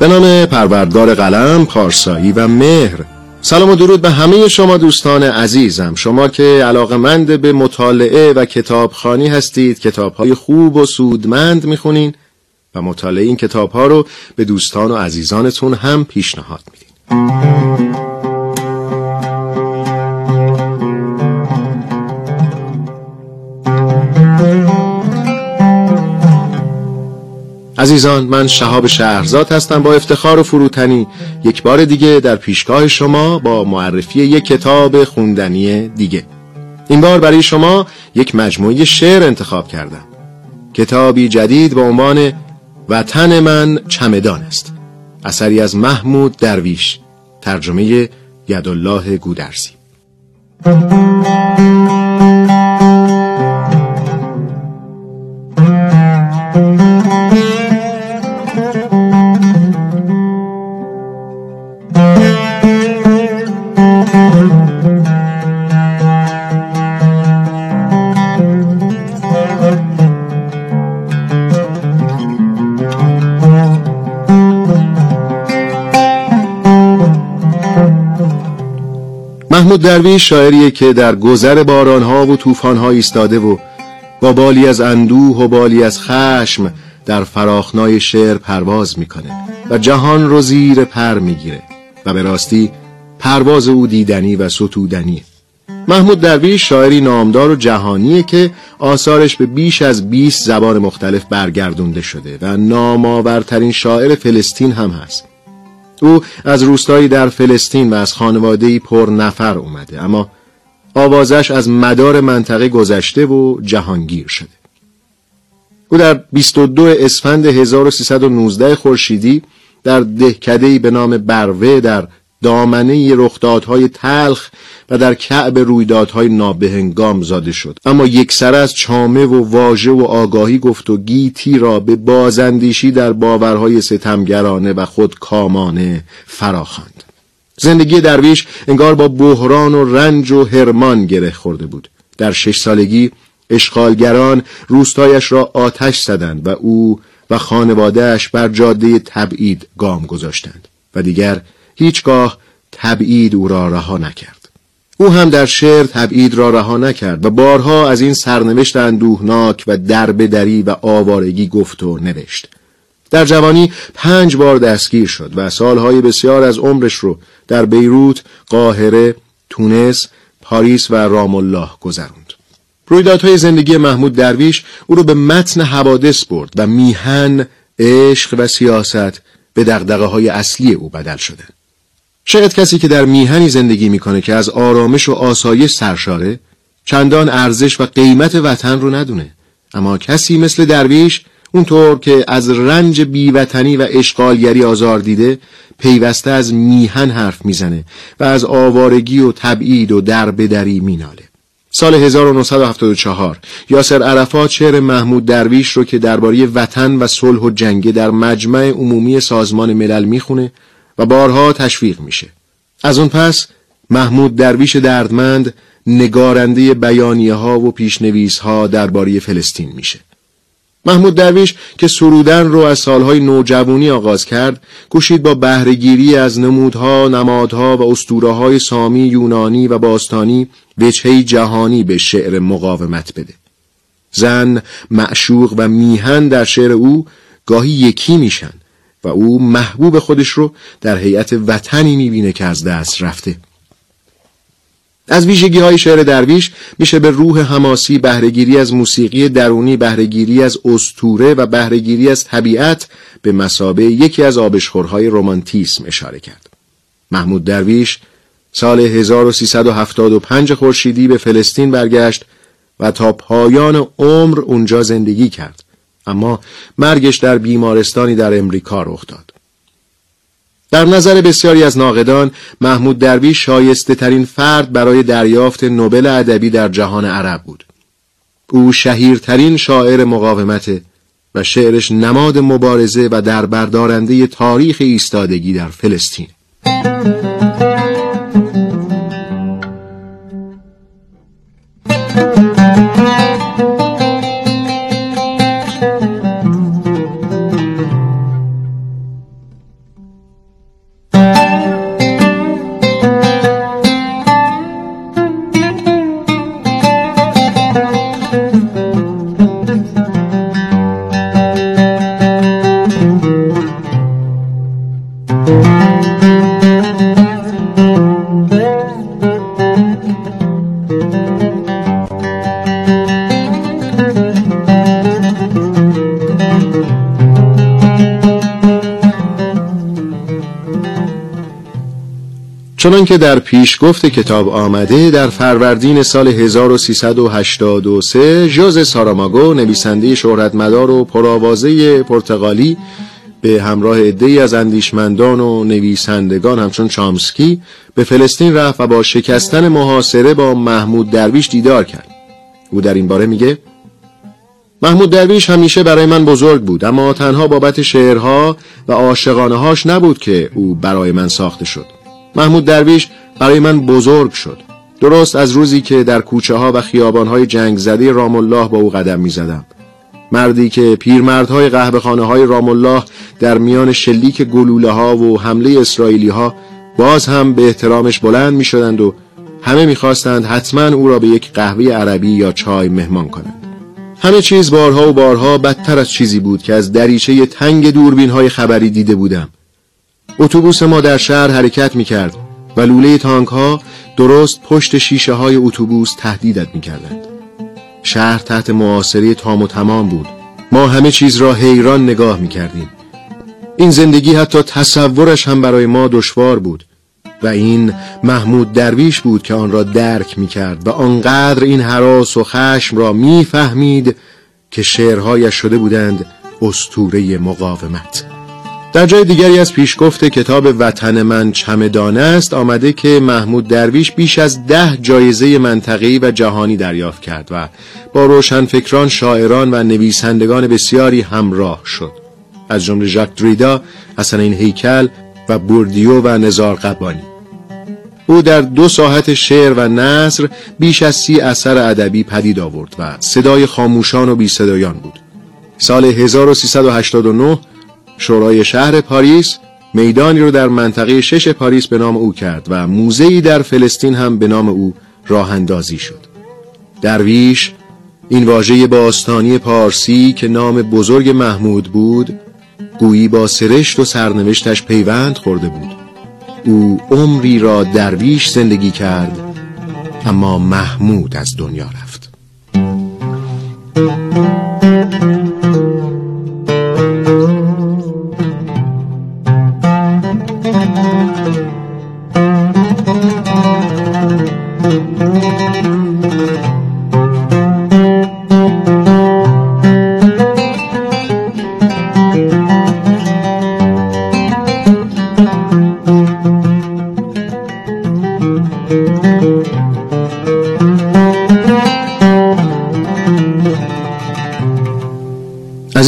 به نام پروردگار قلم، پارسایی و مهر. سلام و درود به همه شما دوستان عزیزم. شما که علاقمند به مطالعه و کتابخانی هستید کتابهای خوب و سودمند می‌خونین و مطالعه این کتابها رو به دوستان و عزیزانتون هم پیشنهاد میدین. عزیزان من شهاب شهرزاد هستم با افتخار و فروتنی. یک بار دیگه در پیشگاه شما با معرفی یک کتاب خوندنی دیگه. این بار برای شما یک مجموعه شعر انتخاب کردم. کتابی جدید با عنوان وطن من چمدان است اثری از محمود درویش. ترجمه یدالله گودرزی. محمود درویش شاعریه که در گذر بارانها و طوفانها ایستاده و با بالی از اندوه و بالی از خشم در فراخنای شعر پرواز می‌کنه و جهان رو زیر پر می‌گیره و به راستی پرواز او دیدنی و ستودنیه محمود درویش شاعری نامدار و جهانیه که آثارش به بیش از 20 زبان مختلف برگردونده شده و نامآورترین شاعر فلسطین هم هست. او از روستایی در فلسطین و از خانوادهی پر نفر اومده اما آوازش از مدار منطقه گذشته و جهانگیر شده. او در 22 اسفند 1319 خورشیدی در دهکدهی به نام بروه در دامنه رخدادهای تلخ و در کعب رویدادهای نابهنگام زاده شد. اما یک سر از چامه و واژه و آگاهی گفت و گیتی را به بازندیشی در باورهای ستمگرانه و خودکامانه فراخواند. زندگی درویش انگار با بحران و رنج و هرمان گره خورده بود. در شش سالگی اشغالگران روستایش را آتش زدند و او و خانوادهش بر جاده تبعید گام گذاشتند و دیگر هیچگاه تبعید او را رها نکرد او هم در شعر تبعید را رها نکرد و بارها از این سرنوشت اندوهناک و دربدری و آوارگی گفت و نوشت در جوانی پنج بار دستگیر شد و سالهای بسیار از عمرش رو در بیروت، قاهره، تونس، پاریس و رام الله گذروند. رویدادهای زندگی محمود درویش او رو به متن حوادث برد و میهن، عشق و سیاست به دقدقه های اصلی او بدل شده. شاید کسی که در میهنی زندگی می‌کنه که از آرامش و آسایش سرشاره چندان ارزش و قیمت وطن رو ندونه. اما کسی مثل درویش اونطور که از رنج بیوطنی و اشغالگری آزار دیده پیوسته از میهن حرف می‌زنه و از آوارگی و تبعید و دربدری میناله. سال 1974 یاسر عرفات شعر محمود درویش رو که درباره وطن و صلح و جنگ در مجمع عمومی سازمان ملل می‌خونه و بارها تشویق میشه. از اون پس محمود درویش دردمند نگارنده بیانیه ها و پیشنویس ها درباره فلسطین میشه. محمود درویش که سرودن رو از سالهای نوجوانی آغاز کرد کوشید با بهرهگیری از نمودها، نمادها و اسطوره سامی، یونانی و باستانی وجهی جهانی به شعر مقاومت بده. زن، معشوق و میهن در شعر او گاهی یکی میشن. و او محبوب خودش رو در هیئت وطنی می‌بینه که از دست رفته. از ویژگی های شعر درویش میشه به روح حماسی بهرهگیری از موسیقی درونی بهرهگیری از استوره و بهرهگیری از طبیعت به مسابه یکی از آبشخورهای رومانتیسم اشاره کرد محمود درویش سال 1375 خورشیدی به فلسطین برگشت و تا پایان عمر اونجا زندگی کرد اما مرگش در بیمارستانی در امریکا رخ داد. در نظر بسیاری از ناقدان محمود درویش شایسته ترین فرد برای دریافت نوبل ادبی در جهان عرب بود. او شهیرترین شاعر مقاومت و شعرش نماد مبارزه و در بردارنده تاریخ ایستادگی در فلسطین. چنان که در پیشگفت کتاب آمده در فروردین سال 1383 ژوز ساراماگو نویسنده شهرتمدار و پرآوازه پرتغالی به همراه عده‌ای از اندیشمندان و نویسندگان همچون چامسکی به فلسطین رفت و با شکستن محاصره با محمود درویش دیدار کرد. او در این باره میگه محمود درویش همیشه برای من بزرگ بود اما تنها بابت شعرها و عاشقانه هاش نبود که او برای من ساخته شد. محمود درویش برای من بزرگ شد درست از روزی که در کوچه ها و خیابان های جنگ زده رام الله با او قدم می زدم. مردی که پیرمردهای قهوه خانه های رام الله در میان شلیک گلوله ها و حمله اسرائیلی ها باز هم به احترامش بلند می شدند و همه می‌خواستند حتما او را به یک قهوه عربی یا چای مهمان کنند. همه چیز بارها و بارها بدتر از چیزی بود که از دریچه تنگ دوربین های خبری دیده بودم. اتوبوس ما در شهر حرکت می کرد و لوله تانک ها درست پشت شیشه های اتوبوس تهدیدت می کردند. شهر تحت معاصره تام و تمام بود. ما همه چیز را حیران نگاه می کردیم این زندگی حتی تصورش هم برای ما دشوار بود و این محمود درویش بود که آن را درک می کرد و آنقدر این حراس و خشم را می فهمید که شعرهایش شده بودند استوره مقاومت. در جای دیگری از پیشگفت کتاب وطن من چمدانه است آمده که محمود درویش بیش از ده جایزه منطقه‌ای و جهانی دریافت کرد و با روشنفکران شاعران و نویسندگان بسیاری همراه شد. از جمله ژاک دریدا، حسنین هیکل و بوردیو و نزار قبانی. او در دو ساحت شعر و نصر بیش از سی اثر ادبی پدید آورد و صدای خاموشان و بی صدایان بود. سال 1389 شورای شهر پاریس میدانی رو در منطقه شش پاریس به نام او کرد و موزهی در فلسطین هم به نام او راه اندازی شد. درویش این واژه باستانی پارسی که نام بزرگ محمود بود گویی با سرشت و سرنوشتش پیوند خورده بود. او عمری را درویش زندگی کرد اما محمود از دنیا رفت.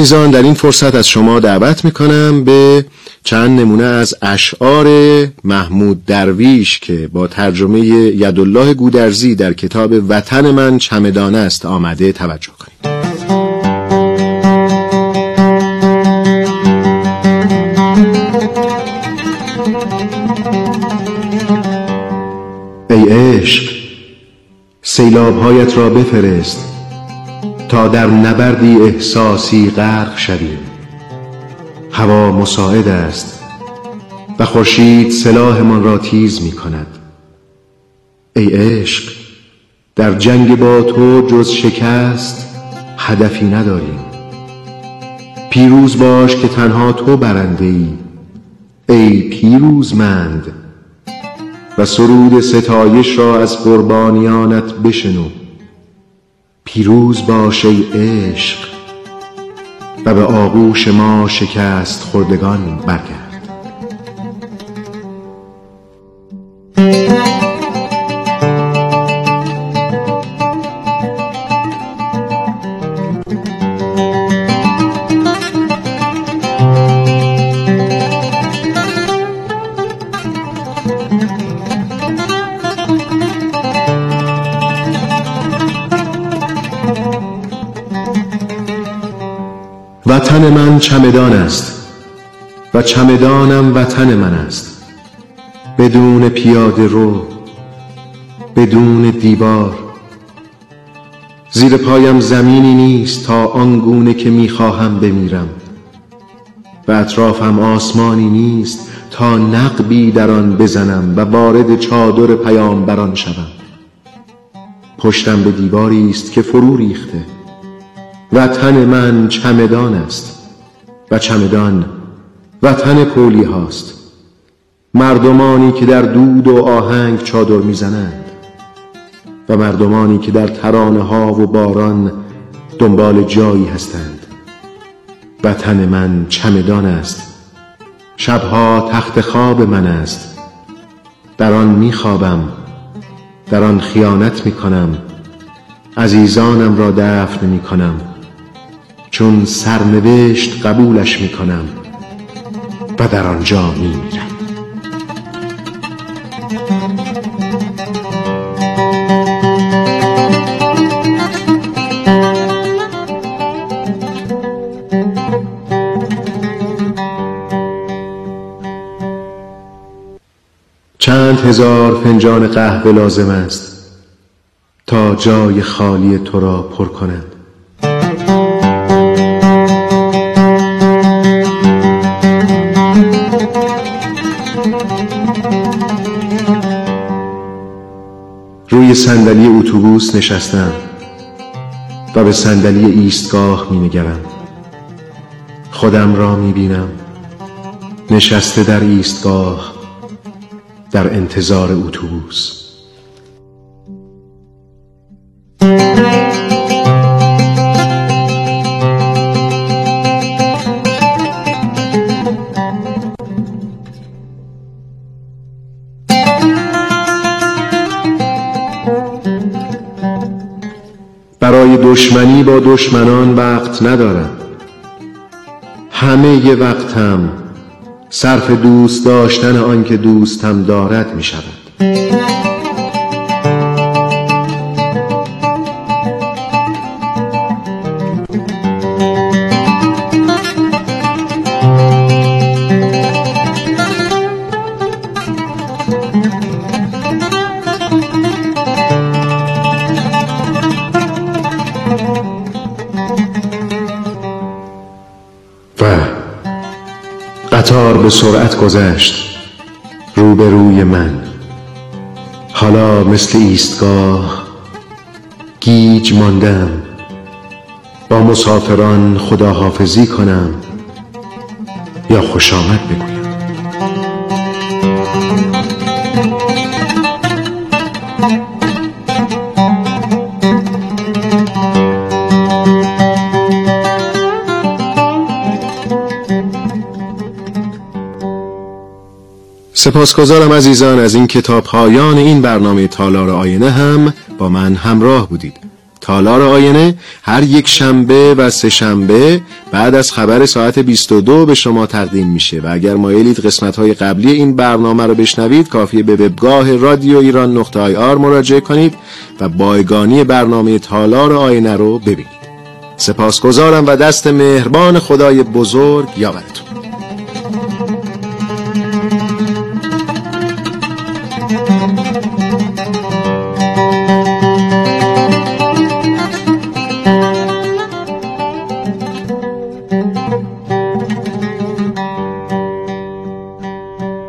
عزیزان در این فرصت از شما دعوت می‌کنم به چند نمونه از اشعار محمود درویش که با ترجمه یدالله گودرزی در کتاب وطن من چمدانه است آمده توجه کنید ای عشق سیلابهایت را بفرست. تا در نبردی احساسی غرق شویم. هوا مساعد است و خورشید سلاحمان را تیز می کند. ای عشق در جنگ با تو جز شکست هدفی نداریم. پیروز باش که تنها تو برنده ای. ای پیروزمند و سرود ستایش را از قربانیانت بشنو. پیروز باش ای عشق و به آغوش ما شکست خوردگان برگرد. وطن من چمدان است و چمدانم وطن من است. بدون پیاده رو بدون دیوار. زیر پایم زمینی نیست تا آنگونه که می‌خواهم بمیرم. و اطرافم آسمانی نیست تا نقبی در آن بزنم و وارد چادر پیامبران شوم. پشتم به دیواری است که فرو ریخته. وطن من چمدان است و چمدان وطن پولی هاست. مردمانی که در دود و آهنگ چادر می‌زنند و مردمانی که در ترانه ها و باران دنبال جایی هستند. وطن من چمدان است. شبها تخت خواب من است. در آن میخوابم. در آن خیانت می‌کنم. عزیزانم را دفن می‌کنم. چون سرنوشت قبولش می‌کنم و در آنجا میمیرم. چند هزار فنجان قهوه لازم است تا جای خالی تو را پر کنند روی صندلی اتوبوس نشستم و به صندلی ایستگاه می نگرم خودم را می بینم نشسته در ایستگاه در انتظار اتوبوس. دشمنی با دشمنان وقت ندارم. همه ی وقتم صرف دوست داشتن آن که دوستم دارد می شود قطار به سرعت گذشت. روبروی من. حالا مثل ایستگاه گیج ماندم. با مسافران خداحافظی کنم یا خوش آمد بگویم. سپاسگزارم عزیزان از این کتاب پایان این برنامه تالار آینه هم با من همراه بودید. تالار آینه هر یک شنبه و سه شنبه بعد از خبر ساعت 22 به شما تقدیم میشه و اگر مایلید قسمت های قبلی این برنامه رو بشنوید کافیه به وبگاه رادیو ایران نقطه آی آر مراجعه کنید و بایگانی برنامه تالار آینه رو ببینید. سپاسگزارم و دست مهربان خدای بزرگ یاورتون.